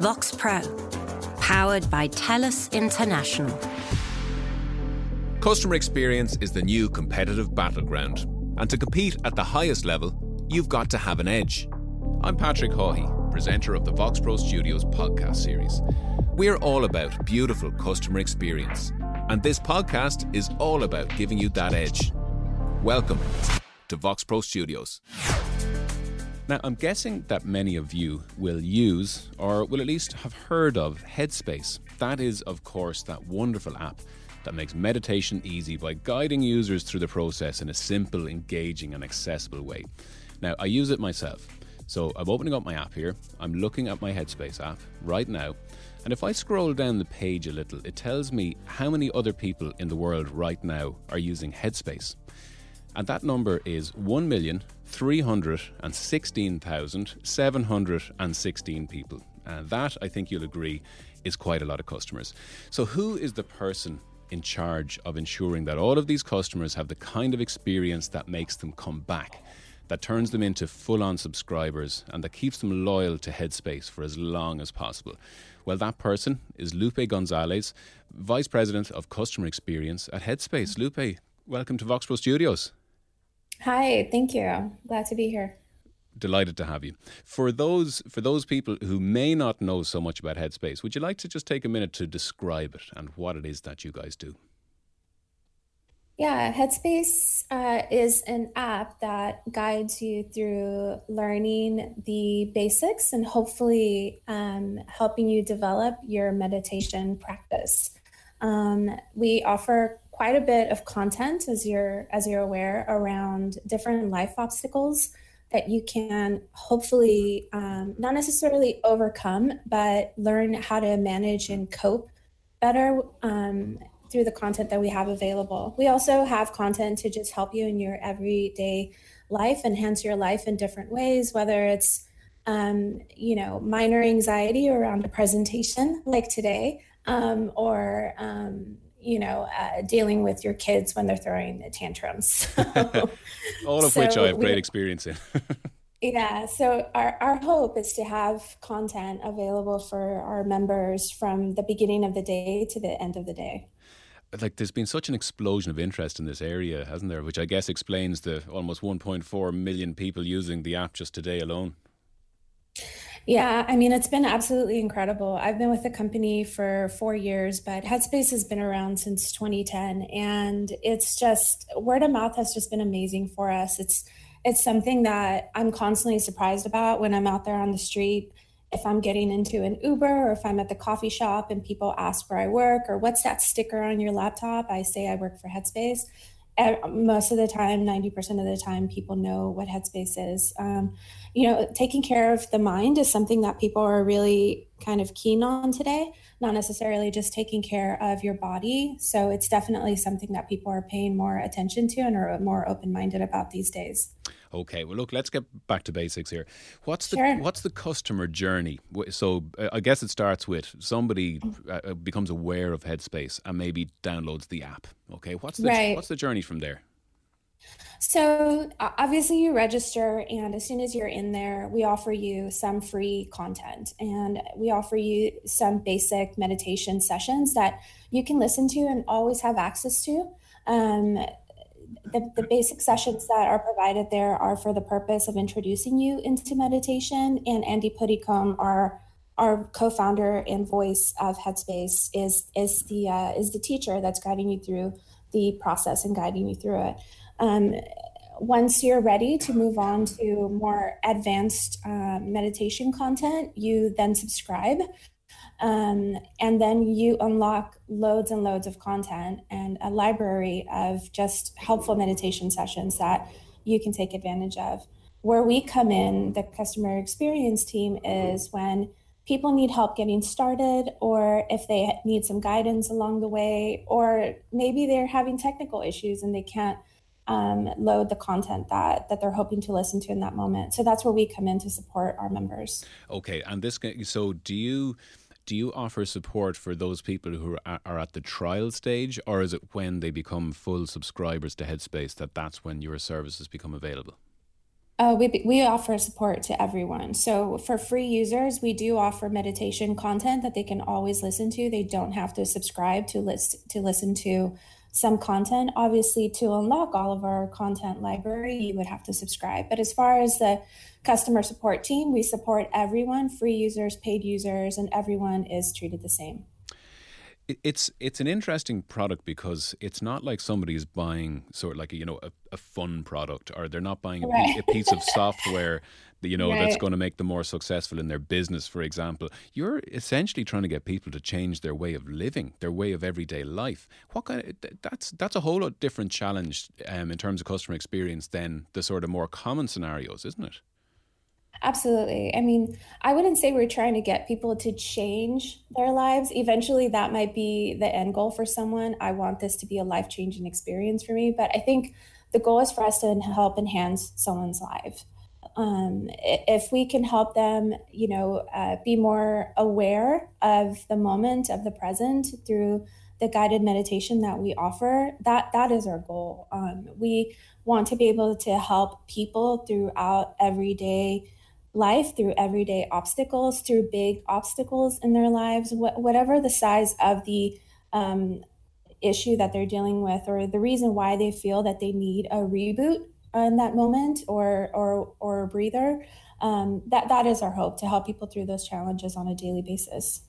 Voxpro, powered by TELUS International. Customer experience is the new competitive battleground. And to compete at the highest level, you've got to have an edge. I'm Patrick Hawhey, presenter of the Voxpro Studios podcast series. We're all about beautiful customer experience. And this podcast is all about giving you that edge. Welcome to Voxpro Studios. Now, I'm guessing that many of you will use, or will at least have heard of, Headspace. That is, of course, that wonderful app that makes meditation easy by guiding users through the process in a simple, engaging, and accessible way. Now, I use it myself. So I'm opening up my app here. I'm looking at my Headspace app right now. And if I scroll down the page a little, it tells me how many other people in the world right now are using Headspace. And that number is 1,316,716 people. And that, I think you'll agree, is quite a lot of customers. So, who is the person in charge of ensuring that all of these customers have the kind of experience that makes them come back? that turns them into full on subscribers and that keeps them loyal to Headspace for as long as possible. Well, that person is Lupe Gonzalez, Vice President of Customer Experience at Headspace. Lupe, welcome to Voxpro Studios. Hi, thank you. Glad to be here. Delighted to have you. For those for those people who may not know so much about Headspace, would you like to just take a minute to describe it and what it is that you guys do? Yeah, Headspace uh, is an app that guides you through learning the basics and hopefully um, helping you develop your meditation practice. Um, we offer quite a bit of content, as you're as you're aware, around different life obstacles that you can hopefully um, not necessarily overcome, but learn how to manage and cope better um, through the content that we have available. We also have content to just help you in your everyday life, enhance your life in different ways, whether it's um, you know, minor anxiety around a presentation like today, um, or um, you know, uh, dealing with your kids when they're throwing the tantrums. All of so which I have great we, experience in. yeah. So our, our hope is to have content available for our members from the beginning of the day to the end of the day like there's been such an explosion of interest in this area, hasn't there? Which I guess explains the almost 1.4 million people using the app just today alone. Yeah, I mean, it's been absolutely incredible. I've been with the company for four years, but Headspace has been around since 2010. And it's just word of mouth has just been amazing for us. It's it's something that I'm constantly surprised about when I'm out there on the street if I'm getting into an Uber or if I'm at the coffee shop and people ask where I work or what's that sticker on your laptop, I say I work for Headspace. Most of the time, 90% of the time, people know what Headspace is. Um, you know, taking care of the mind is something that people are really kind of keen on today, not necessarily just taking care of your body. So it's definitely something that people are paying more attention to and are more open minded about these days. Okay, well, look, let's get back to basics here. What's the sure. what's the customer journey? So, uh, I guess it starts with somebody uh, uh, becomes aware of Headspace and maybe downloads the app. Okay, what's the right. what's the journey from there? So obviously you register and as soon as you're in there, we offer you some free content and we offer you some basic meditation sessions that you can listen to and always have access to. Um, the, the basic sessions that are provided there are for the purpose of introducing you into meditation. And Andy Puddicombe, our our co-founder and voice of Headspace, is is the uh, is the teacher that's guiding you through the process and guiding you through it. Um, once you're ready to move on to more advanced uh, meditation content, you then subscribe um, and then you unlock loads and loads of content and a library of just helpful meditation sessions that you can take advantage of. Where we come in, the customer experience team, is when people need help getting started, or if they need some guidance along the way, or maybe they're having technical issues and they can't um, load the content that that they're hoping to listen to in that moment. So that's where we come in to support our members. Okay, and this so do you do you offer support for those people who are at the trial stage, or is it when they become full subscribers to Headspace that that's when your services become available? Uh, we, we offer support to everyone. So for free users, we do offer meditation content that they can always listen to. They don't have to subscribe to list to listen to some content. Obviously, to unlock all of our content library, you would have to subscribe. But as far as the customer support team, we support everyone, free users, paid users, and everyone is treated the same it's it's an interesting product because it's not like somebody is buying sort of like a, you know a, a fun product or they're not buying a, right. piece, a piece of software you know right. that's going to make them more successful in their business for example you're essentially trying to get people to change their way of living their way of everyday life what kind of that's that's a whole lot different challenge um, in terms of customer experience than the sort of more common scenarios isn't it Absolutely. I mean, I wouldn't say we're trying to get people to change their lives. Eventually, that might be the end goal for someone. I want this to be a life changing experience for me. But I think the goal is for us to help enhance someone's life. Um, if we can help them, you know, uh, be more aware of the moment of the present through the guided meditation that we offer, that that is our goal. Um, we want to be able to help people throughout everyday life through everyday obstacles, through big obstacles in their lives, wh- whatever the size of the um, issue that they're dealing with, or the reason why they feel that they need a reboot in that moment or or or a breather. Um, that that is our hope to help people through those challenges on a daily basis.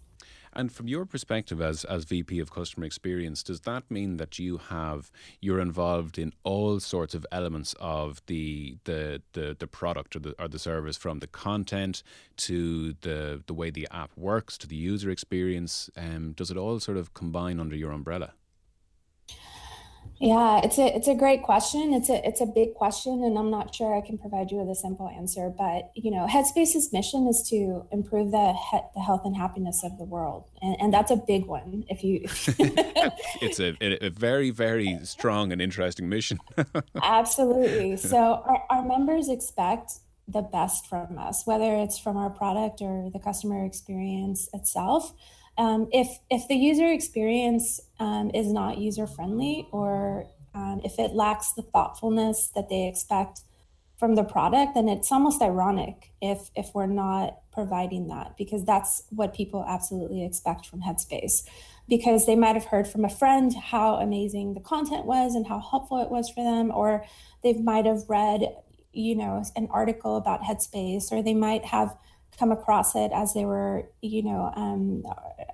And from your perspective as as VP of customer experience, does that mean that you have you're involved in all sorts of elements of the the the, the product or the or the service from the content to the the way the app works to the user experience? Um, does it all sort of combine under your umbrella? Yeah, it's a it's a great question. It's a it's a big question, and I'm not sure I can provide you with a simple answer. But you know, Headspace's mission is to improve the he- the health and happiness of the world, and, and that's a big one. If you, it's a, a very very strong and interesting mission. Absolutely. So our, our members expect the best from us, whether it's from our product or the customer experience itself um, if if the user experience um, is not user friendly or um, if it lacks the thoughtfulness that they expect from the product then it's almost ironic if if we're not providing that because that's what people absolutely expect from headspace. Because they might have heard from a friend how amazing the content was and how helpful it was for them or they might have read you know an article about headspace or they might have come across it as they were, you know, um,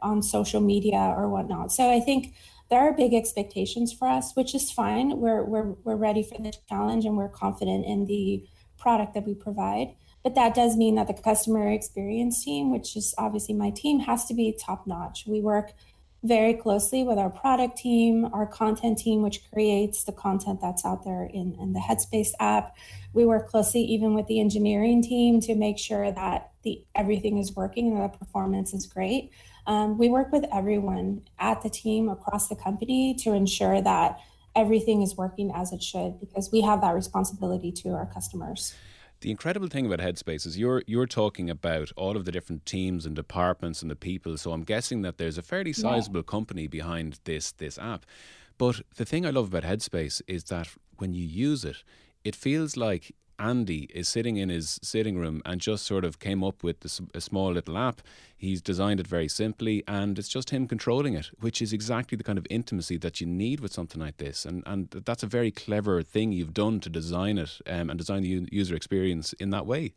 on social media or whatnot. So I think there are big expectations for us, which is fine. We're we're we're ready for the challenge and we're confident in the product that we provide. But that does mean that the customer experience team, which is obviously my team, has to be top notch. We work very closely with our product team, our content team, which creates the content that's out there in, in the Headspace app. We work closely even with the engineering team to make sure that the everything is working and the performance is great. Um, we work with everyone at the team across the company to ensure that everything is working as it should because we have that responsibility to our customers. The incredible thing about Headspace is you're you're talking about all of the different teams and departments and the people. So I'm guessing that there's a fairly sizable yeah. company behind this this app. But the thing I love about Headspace is that when you use it, it feels like Andy is sitting in his sitting room and just sort of came up with this, a small little app. He's designed it very simply, and it's just him controlling it, which is exactly the kind of intimacy that you need with something like this. And and that's a very clever thing you've done to design it um, and design the user experience in that way.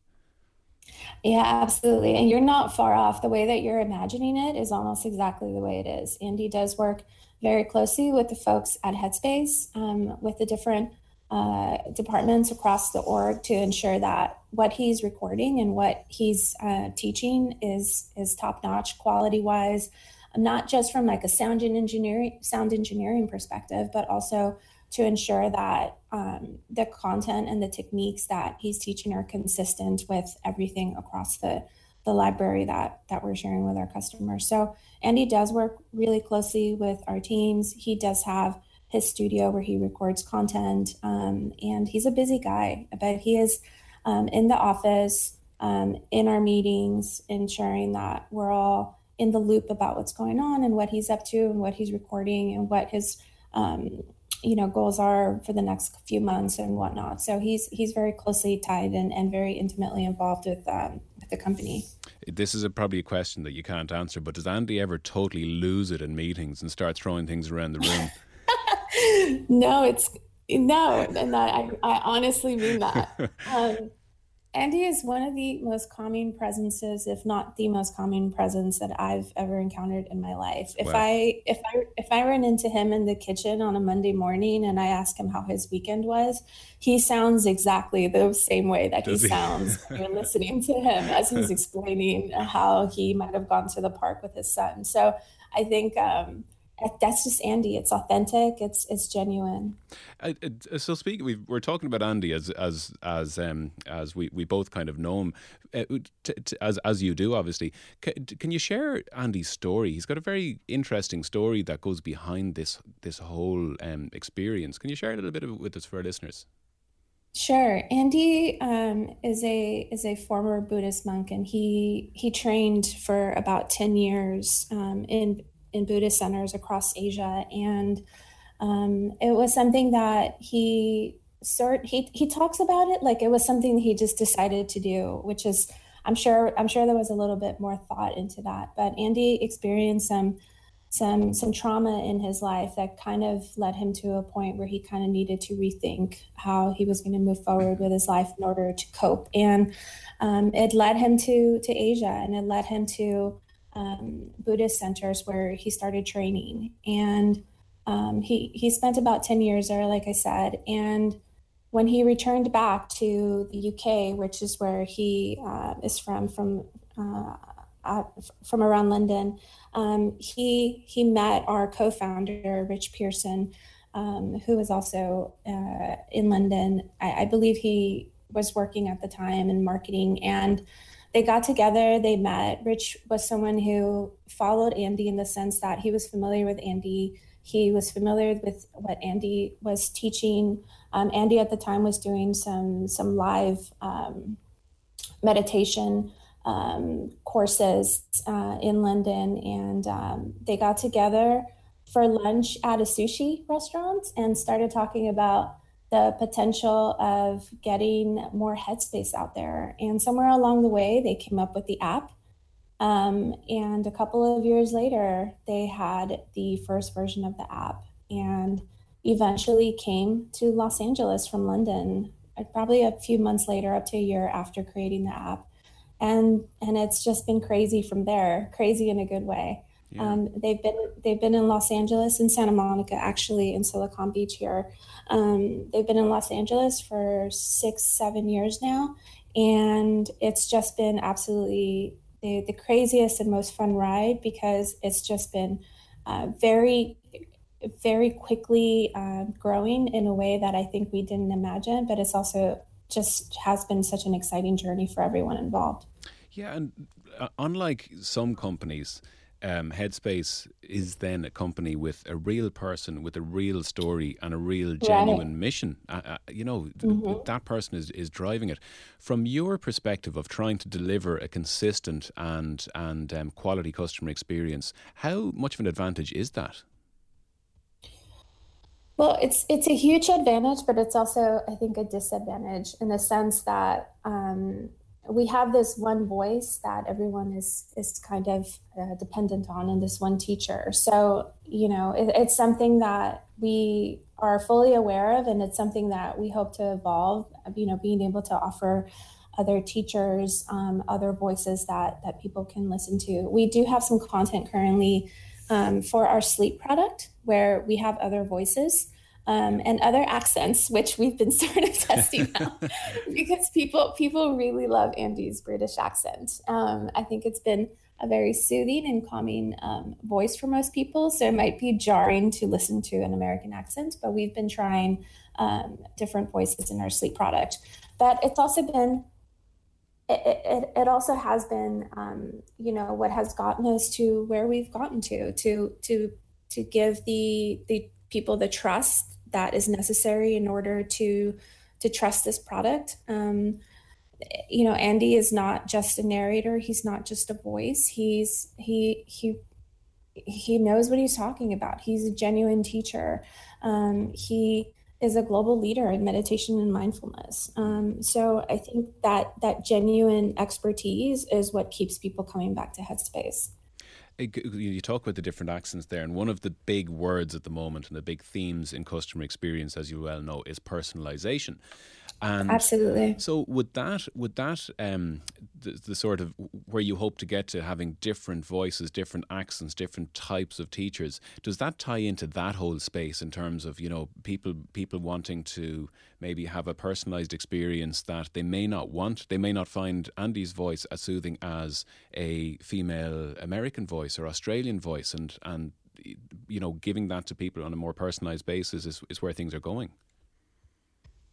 Yeah, absolutely. And you're not far off. The way that you're imagining it is almost exactly the way it is. Andy does work very closely with the folks at Headspace, um, with the different uh, departments across the org to ensure that what he's recording and what he's uh, teaching is is top notch quality wise, not just from like a sound engineering sound engineering perspective, but also to ensure that um, the content and the techniques that he's teaching are consistent with everything across the the library that that we're sharing with our customers. So Andy does work really closely with our teams. He does have his studio where he records content. Um, and he's a busy guy, but he is um, in the office, um, in our meetings, ensuring that we're all in the loop about what's going on and what he's up to and what he's recording and what his um, you know goals are for the next few months and whatnot. So he's he's very closely tied and, and very intimately involved with um, with the company. This is a, probably a question that you can't answer, but does Andy ever totally lose it in meetings and start throwing things around the room? no, it's no, and I, I honestly mean that. Um, Andy is one of the most calming presences, if not the most calming presence that I've ever encountered in my life. If wow. I if I if I run into him in the kitchen on a Monday morning and I ask him how his weekend was, he sounds exactly the same way that he, he, sounds when you're listening to him as he's explaining how he might have gone to the park with his son. So I think um, that's just Andy. It's authentic. It's it's genuine. So speaking, we are talking about Andy as as as um, as we, we both kind of know him, uh, t- t- as as you do, obviously. C- can you share Andy's story? He's got a very interesting story that goes behind this this whole um, experience. Can you share a little bit of it with us for our listeners? Sure. Andy um, is a is a former Buddhist monk, and he he trained for about ten years um, in in Buddhist centers across Asia, and um, it was something that he sort he he talks about it like it was something he just decided to do, which is I'm sure I'm sure there was a little bit more thought into that. But Andy experienced some some some trauma in his life that kind of led him to a point where he kind of needed to rethink how he was going to move forward with his life in order to cope and um, it led him to to asia and it led him to um, Buddhist centers where he started training. And um, he, he spent about 10 years there, like I said. And when he returned back to the UK, which is where he uh, is from, from uh, from around London, um, he he met our co-founder Rich Pearson, um, who was also uh, in London. I, I, believe he was working at the time in marketing, and they got together, they met. Rich was someone who followed Andy in the sense that he was familiar with Andy. He was familiar with what Andy was teaching. Um, Andy at the time was doing some some live um, meditation um, courses uh, in London, and um, they got together for lunch at a sushi restaurant and started talking about the potential of getting more headspace out there. And somewhere along the way, they came up with the app. Um, and a couple of years later, they had the first version of the app and eventually came to Los Angeles from London, uh, probably a few months later, up to a year after creating the app. And, and it's just been crazy from there, crazy in a good way. Yeah. Um, they've been they've been in Los Angeles and Santa Monica, actually in Silicon Beach here. Um, they've been in Los Angeles for six, seven years now, and it's just been absolutely the, the craziest and most fun ride because it's just been uh, very very quickly uh, growing in a way that I think we didn't imagine, but it's also just has been such an exciting journey for everyone involved. Yeah, and uh, unlike some companies, um, Headspace is then a company with a real person, with a real story, and a real genuine right. mission. Uh, uh, you know, mm-hmm. th- that person is, is driving it. From your perspective of trying to deliver a consistent and and um, quality customer experience, how much of an advantage is that? Well, it's it's a huge advantage, but it's also, I think, a disadvantage in the sense that um, we have this one voice that everyone is is kind of uh, dependent on and this one teacher. So you know it, it's something that we are fully aware of and it's something that we hope to evolve you know being able to offer other teachers um, other voices that that people can listen to. We do have some content currently um, for our sleep product where we have other voices um, and other accents, which we've been sort of testing out because people people really love Andy's British accent. Um, I think it's been a very soothing and calming um, voice for most people, so it might be jarring to listen to an American accent. But we've been trying um, different voices in our sleep product. But it's also been it, it, it, also has been um, you know what has gotten us to where we've gotten to to to to give the the people the trust that is necessary in order to to trust this product. Um, you know, Andy is not just a narrator. He's not just a voice. He's he he he knows what he's talking about. He's a genuine teacher. Um, he is a global leader in meditation and mindfulness. Um, so I think that that genuine expertise is what keeps people coming back to Headspace you talk about the different accents there, and one of the big words at the moment and the big themes in customer experience, as you well know, is personalization. And Absolutely. So would that would that um, the, the sort of where you hope to get to having different voices, different accents, different types of teachers? Does that tie into that whole space in terms of you know people people wanting to maybe have a personalized experience that they may not want? They may not find Andy's voice as soothing as a female American voice or Australian voice, and and you know giving that to people on a more personalized basis is, is where things are going.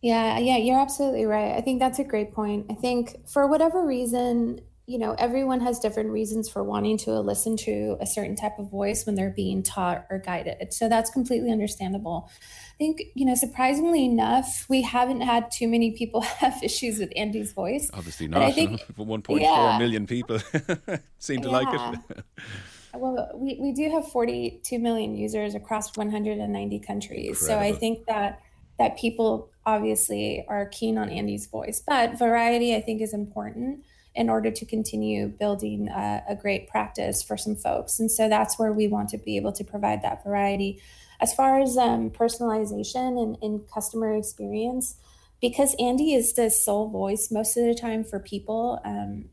Yeah, yeah, you're absolutely right. I think that's a great point. I think for whatever reason, you know, everyone has different reasons for wanting to listen to a certain type of voice when they're being taught or guided. So that's completely understandable. I think, you know, surprisingly enough, we haven't had too many people have issues with Andy's voice. Obviously not. I think 1.4 yeah. million people seem to yeah. like it. well, we, we do have 42 million users across 190 countries. Incredible. So I think that that people obviously are keen on Andy's voice, but variety I think is important in order to continue building a, a, great practice for some folks. And so that's where we want to be able to provide that variety. As far as um, personalization and, and customer experience, because Andy is the sole voice most of the time for people, um,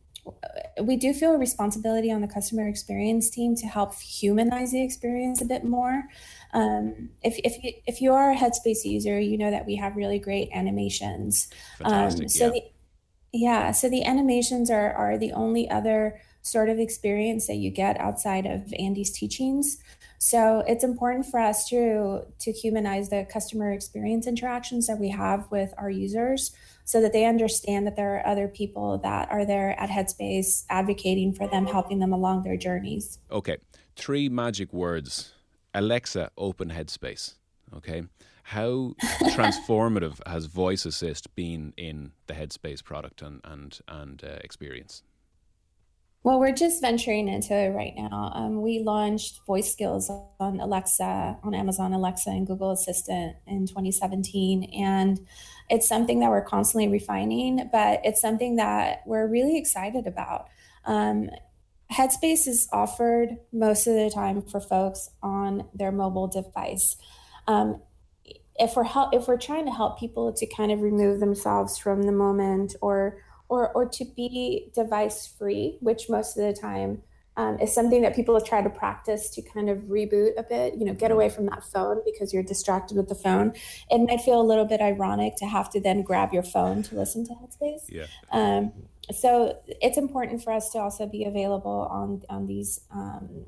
we do feel a responsibility on the customer experience team to help humanize the experience a bit more. Um, if, if, you, if you are a Headspace user, you know that we have really great animations. Fantastic, um, so yeah. The, yeah, so the animations are, are the only other sort of experience that you get outside of Andy's teachings. So it's important for us to to humanize the customer experience interactions that we have with our users so that they understand that there are other people that are there at Headspace advocating for them, helping them along their journeys. Okay. Three magic words Alexa, open Headspace. Okay. How transformative has Voice Assist been in the Headspace product and and and uh, experience? Well, we're just venturing into it right now. Um, we launched voice skills on Alexa, on Amazon Alexa, and Google Assistant in 2017, and it's something that we're constantly refining. But it's something that we're really excited about. Um, Headspace is offered most of the time for folks on their mobile device. Um, if we're help, if we're trying to help people to kind of remove themselves from the moment or or or to be device free, which most of the time um, is something that people have tried to practice to kind of reboot a bit, you know, get away from that phone because you're distracted with the phone. It might feel a little bit ironic to have to then grab your phone to listen to Headspace. Yeah. Um, so it's important for us to also be available on on these um,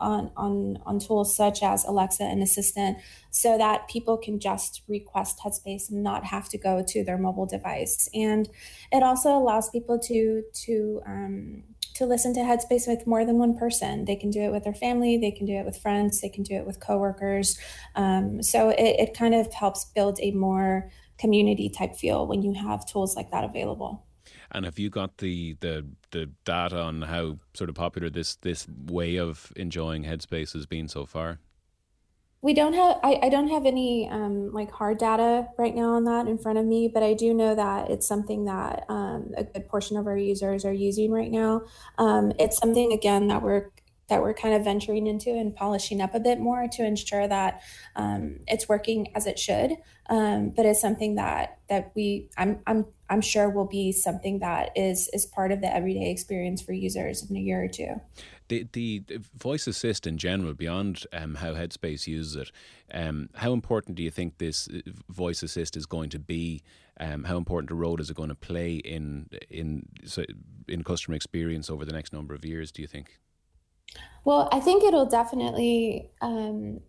on on on tools such as Alexa and Assistant, so that people can just request Headspace and not have to go to their mobile device. And it also allows people to to um, to listen to Headspace with more than one person. They can do it with their family, they can do it with friends, they can do it with coworkers. Um, so it, it kind of helps build a more community type feel when you have tools like that available. And have you got the, the the data on how sort of popular this this way of enjoying Headspace has been so far? We don't have I, I don't have any um, like hard data right now on that in front of me, but I do know that it's something that um, a good portion of our users are using right now. Um, it's something again that we're that we're kind of venturing into and polishing up a bit more to ensure that um, it's working as it should. Um, but it's something that that we I'm I'm I'm sure will be something that is is part of the everyday experience for users in a year or two. The, the, voice assist in general, beyond um, how Headspace uses it, um, how important do you think this uh, voice assist is going to be? Um, how important a role is it going to play in in in customer experience over the next number of years? Do you think? Well, I think it'll definitely um,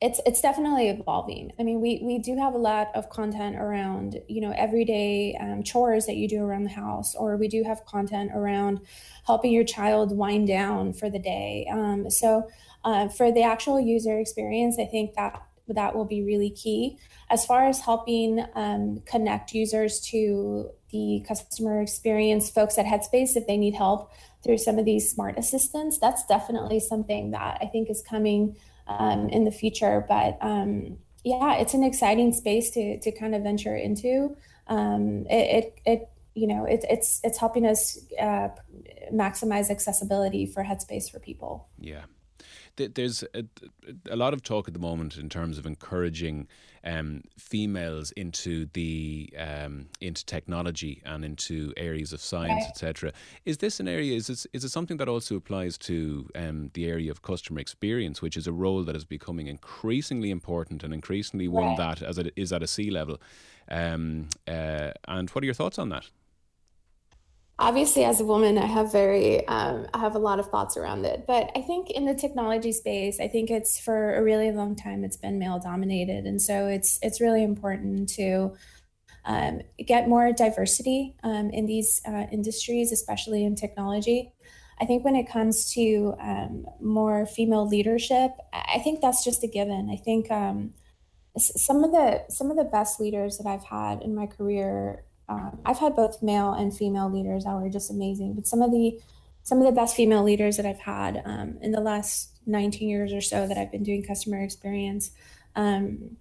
it's it's definitely evolving. I mean, we we do have a lot of content around you know everyday um, chores that you do around the house, or we do have content around helping your child wind down for the day. Um, so uh, for the actual user experience, I think that that will be really key. As far as helping um, connect users to the customer experience, folks at Headspace, if they need help through some of these smart assistants. That's definitely something that I think is coming um, in the future. But um, yeah, it's an exciting space to to kind of venture into. Um, it, it, it you know it, it's it's helping us uh, maximize accessibility for headspace for people. Yeah, there's a, a, lot of talk at the moment in terms of encouraging um, females into the um, into technology and into areas of science, right. etc. Is this an area? Is this, is it something that also applies to um, the area of customer experience, which is a role that is becoming increasingly important and increasingly one right. that as it is at a C level? Um, uh, and what are your thoughts on that? Obviously as a woman i have very um, i have a lot of thoughts around it but i think in the technology space i think it's for a really long time it's been male dominated and so it's it's really important to um, get more diversity um, in these uh, industries especially in technology. I think when it comes to um, more female leadership i think that's just a given. I think um, some of the some of the best leaders that i've had in my career um, I've had both male and female leaders that were just amazing. But some of the some of the best female leaders that I've had um, in the last 19 years or so that I've been doing customer experience, um,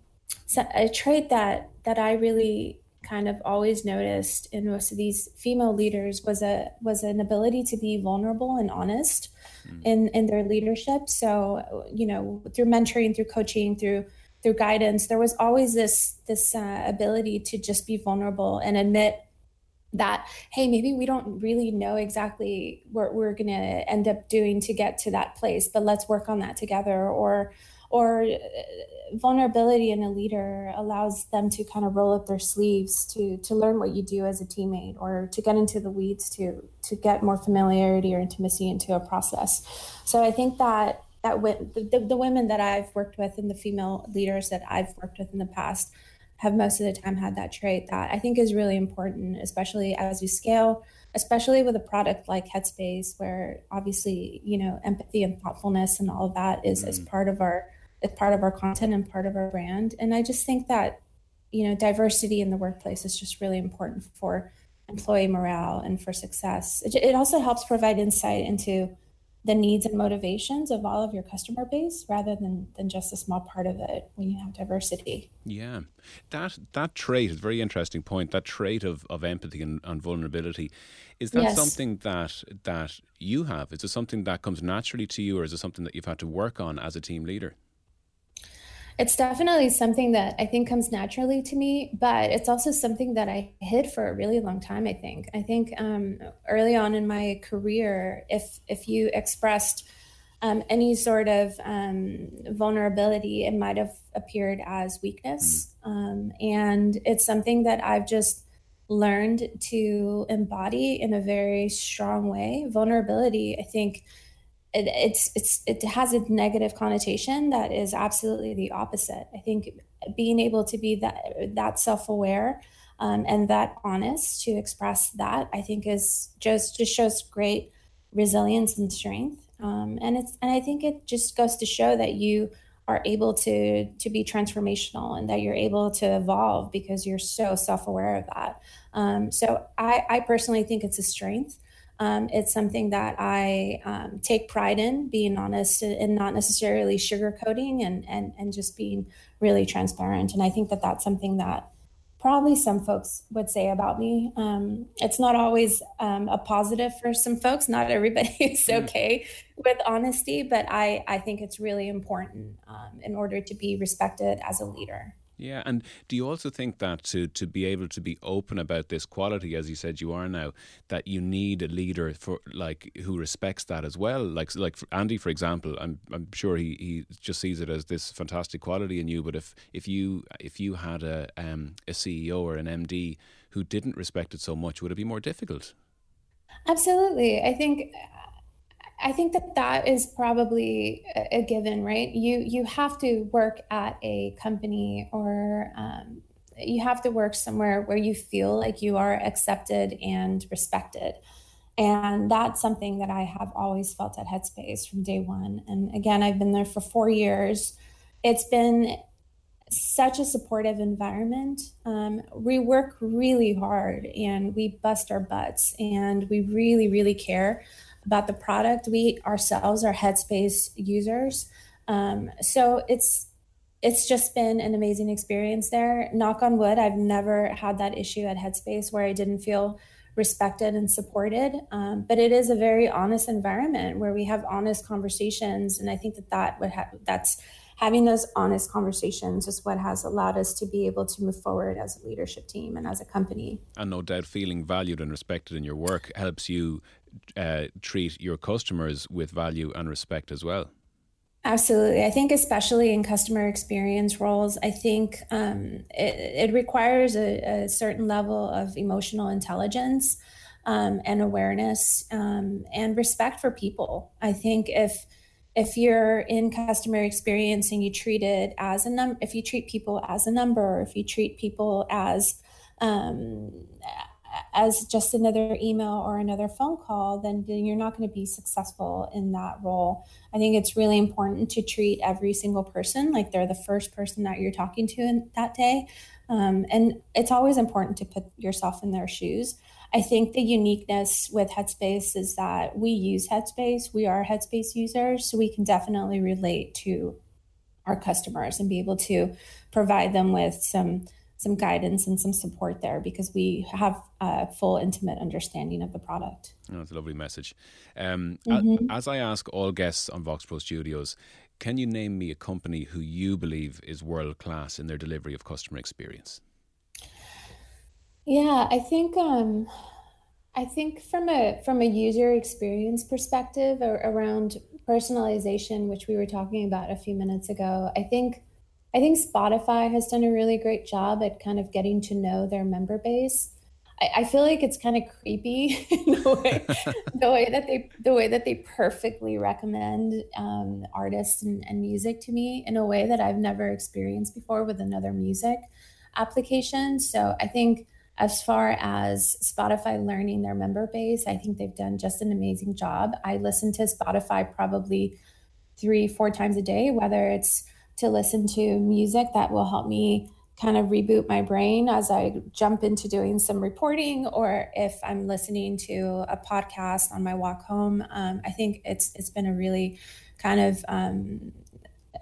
so a trait that that I really kind of always noticed in most of these female leaders was a was an ability to be vulnerable and honest mm. in in their leadership. So you know through mentoring, through coaching, through through guidance, there was always this this uh, ability to just be vulnerable and admit that hey maybe we don't really know exactly what we're going to end up doing to get to that place but let's work on that together. Or or uh, vulnerability in a leader allows them to kind of roll up their sleeves to to learn what you do as a teammate or to get into the weeds to to get more familiarity or intimacy into a process. So i think that that the, the women that I've worked with and the female leaders that I've worked with in the past have most of the time had that trait that I think is really important, especially as we scale, especially with a product like Headspace, where obviously, you know, empathy and thoughtfulness and all of that is, mm. is part of our it's part of our content and part of our brand. And I just think that, you know, diversity in the workplace is just really important for employee morale and for success. It, it also helps provide insight into the needs and motivations of all of your customer base rather than than just a small part of it when you have diversity. Yeah. That that trait is a very interesting point. That trait of, of empathy and, and vulnerability is that yes. something that that you have? Is it something that comes naturally to you or is it something that you've had to work on as a team leader it's definitely something that I think comes naturally to me, but it's also something that I hid for a really long time. I think. I think um, early on in my career, if if you expressed um, any sort of um, vulnerability, it might have appeared as weakness, mm. um, and it's something that I've just learned to embody in a very strong way. Vulnerability, I think it, it's it's it has a negative connotation that is absolutely the opposite. I think being able to be that that self aware um, and that honest to express that I think is just just shows great resilience and strength. Um, and it's and I think it just goes to show that you are able to to be transformational and that you're able to evolve because you're so self aware of that. Um, so I, I personally think it's a strength. Um, it's something that I um, take pride in, being honest and not necessarily sugarcoating and, and, and just being really transparent. And I think that that's something that probably some folks would say about me. Um, it's not always um, a positive for some folks. Not everybody is mm. okay with honesty, but I, I think it's really important um, in order to be respected as a leader. Yeah, and do you also think that to to be able to be open about this quality, as you said you are now, that you need a leader for like who respects that as well? Like like Andy, for example, I'm I'm sure he, he just sees it as this fantastic quality in you. But if if you if you had a um, a CEO or an MD who didn't respect it so much, would it be more difficult? Absolutely, I think I think that that is probably a, given, right? You you have to work at a company or um, you have to work somewhere where you feel like you are accepted and respected. And that's something that I have always felt at Headspace from day one. And again, I've been there for four years. It's been such a supportive environment. Um, we work really hard and we bust our butts and we really, really care about the product. We ourselves are Headspace users, um, so it's it's just been an amazing experience there. Knock on wood, I've never had that issue at Headspace where I didn't feel respected and supported. Um, but it is a very honest environment where we have honest conversations, and I think that that would have that's having those honest conversations is what has allowed us to be able to move forward as a leadership team and as a company. And no doubt, feeling valued and respected in your work helps you uh, treat your customers with value and respect as well. Absolutely. I think, especially in customer experience roles, I think um, it, it, requires a, a, certain level of emotional intelligence um, and awareness um, and respect for people. I think if if you're in customer experience and you treat it as a number, if you treat people as a number, if you treat people as um, as just another email or another phone call, then, then you're not going to be successful in that role. I think it's really important to treat every single person like they're the first person that you're talking to in that day. Um, and it's always important to put yourself in their shoes. I think the uniqueness with Headspace is that we use Headspace. We are Headspace users, so we can definitely relate to our customers and be able to provide them with some some guidance and some support there because we have a full intimate understanding of the product. Oh, that's a lovely message. Um, mm-hmm. As I ask all guests on Voxpro Studios, can you name me a company who you believe is world class in their delivery of customer experience? Yeah, I think um, I think from a from a user experience perspective or around personalization, which we were talking about a few minutes ago, I think I think Spotify has done a really great job at kind of getting to know their member base. I, I feel like it's kind of creepy the way the way that they the way that they perfectly recommend um, artists and, and music to me in a way that I've never experienced before with another music application. So I think as far as Spotify learning their member base, I think they've done just an amazing job. I listen to Spotify probably three, four times a day, whether it's to listen to music that will help me kind of reboot my brain as I jump into doing some reporting, or if I'm listening to a podcast on my walk home. Um, I think it's it's been a really kind of um,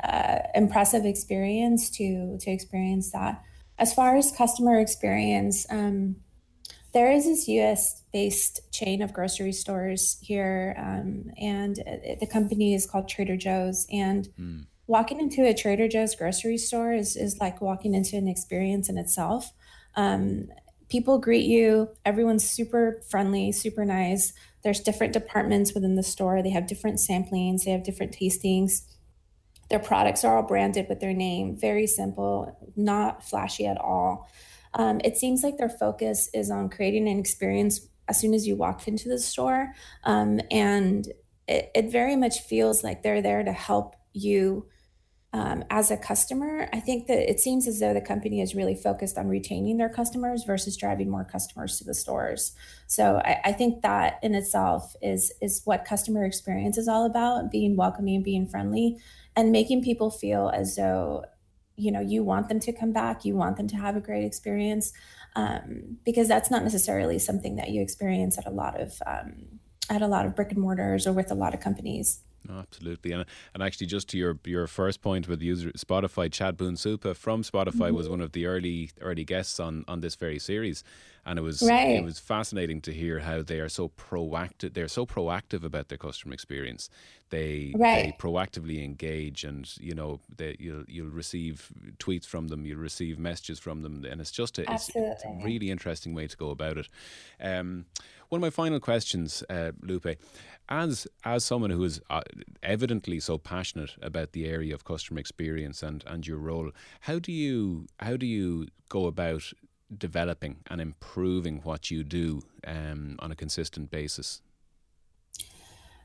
uh, impressive experience to to experience that. As far as customer experience, um, there is this U.S. based chain of grocery stores here, um, and the company is called Trader Joe's, and mm walking into a Trader Joe's grocery store is, is like walking into an experience in itself. Um, people greet you, everyone's super friendly, super nice. There's different departments within the store, they have different samplings, they have different tastings. Their products are all branded with their name, very simple, not flashy at all. Um, it seems like their focus is on creating an experience as soon as you walk into the store. Um, and it, it very much feels like they're there to help you um, as a customer, I think that it seems as though the company is really focused on retaining their customers versus driving more customers to the stores. So I, I, think that in itself is is what customer experience is all about: being welcoming, being friendly, and making people feel as though you know you want them to come back, you want them to have a great experience, um, because that's not necessarily something that you experience at a lot of um, at a lot of brick and mortars or with a lot of companies. Absolutely, and and actually, just to your your first point with user Spotify, Chad Boonsupa from Spotify mm-hmm. was one of the early early guests on on this very series, and it was right. it was fascinating to hear how they are so proactive. They're so proactive about their customer experience. They right. they proactively engage, and you know they, you'll you'll receive tweets from them, you'll receive messages from them, and it's just a, it's, it's, a really interesting way to go about it. Um, one of my final questions, uh, Lupe as as someone who is uh, evidently so passionate about the area of customer experience and and your role, how do you how do you go about developing and improving what you do um, on a consistent basis?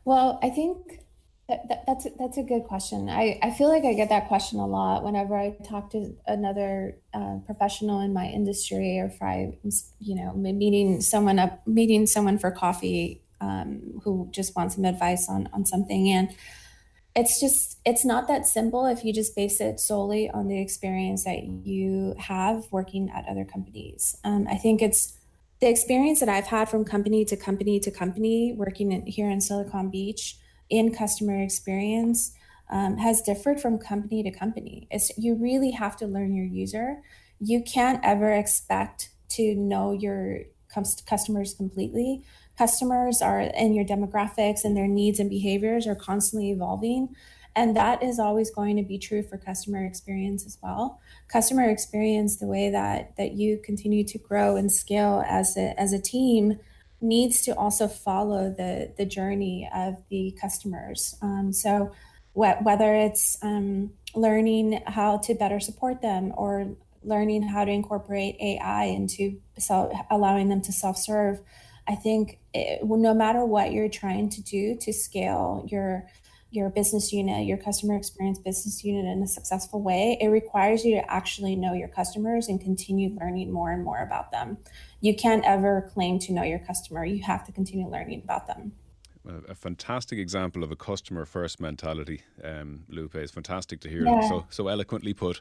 Well, I think that, that, that's that's a good question. I, I feel like I get that question a lot whenever I talk to another uh, professional in my industry, or if I, you know, meeting someone up, meeting someone for coffee um, who just want some advice on on something and it's just it's not that simple if you just base it solely on the experience that you have working at other companies um, i think it's the experience that I've had from company to company to company working in, here in Silicon Beach in customer experience um, has differed from company to company. It's, you really have to learn your user. You can't ever expect to know your customers completely. Customers are and your demographics and their needs and behaviors are constantly evolving. And that is always going to be true for customer experience as well. Customer experience, the way that that you continue to grow and scale as a as a team, needs to also follow the the journey of the customers. Um, so wh- whether it's um, learning how to better support them or learning how to incorporate AI into self, allowing them to self-serve, I think it, no matter what you're trying to do to scale your your business unit, your customer experience business unit in a successful way, it requires you to actually know your customers and continue learning more and more about them. You can't ever claim to know your customer. You have to continue learning about them. A, fantastic example of a customer first mentality, um, Lupe. It's fantastic to hear yeah. so so eloquently put.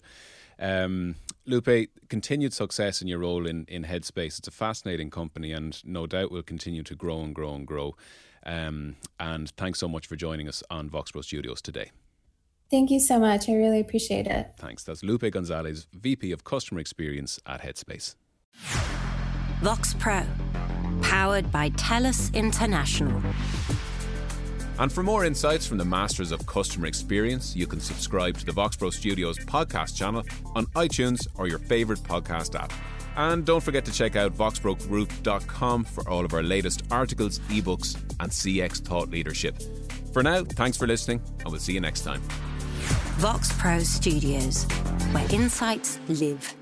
Um, Lupe, continued success in your role in, in Headspace. It's a fascinating company and no doubt will continue to grow and grow and grow. Um, and thanks so much for joining us on Voxpro Studios today. Thank you so much. I really appreciate it. Thanks. That's Lupe Gonzalez, VP of Customer Experience at Headspace. Voxpro, powered by TELUS International. And for more insights from the masters of customer experience, you can subscribe to the Voxpro Studios podcast channel on iTunes or your favourite podcast app. And don't forget to check out voxprogroup.com for all of our latest articles, ebooks, and CX thought leadership. For now, thanks for listening, and we'll see you next time. Voxpro Studios, where insights live.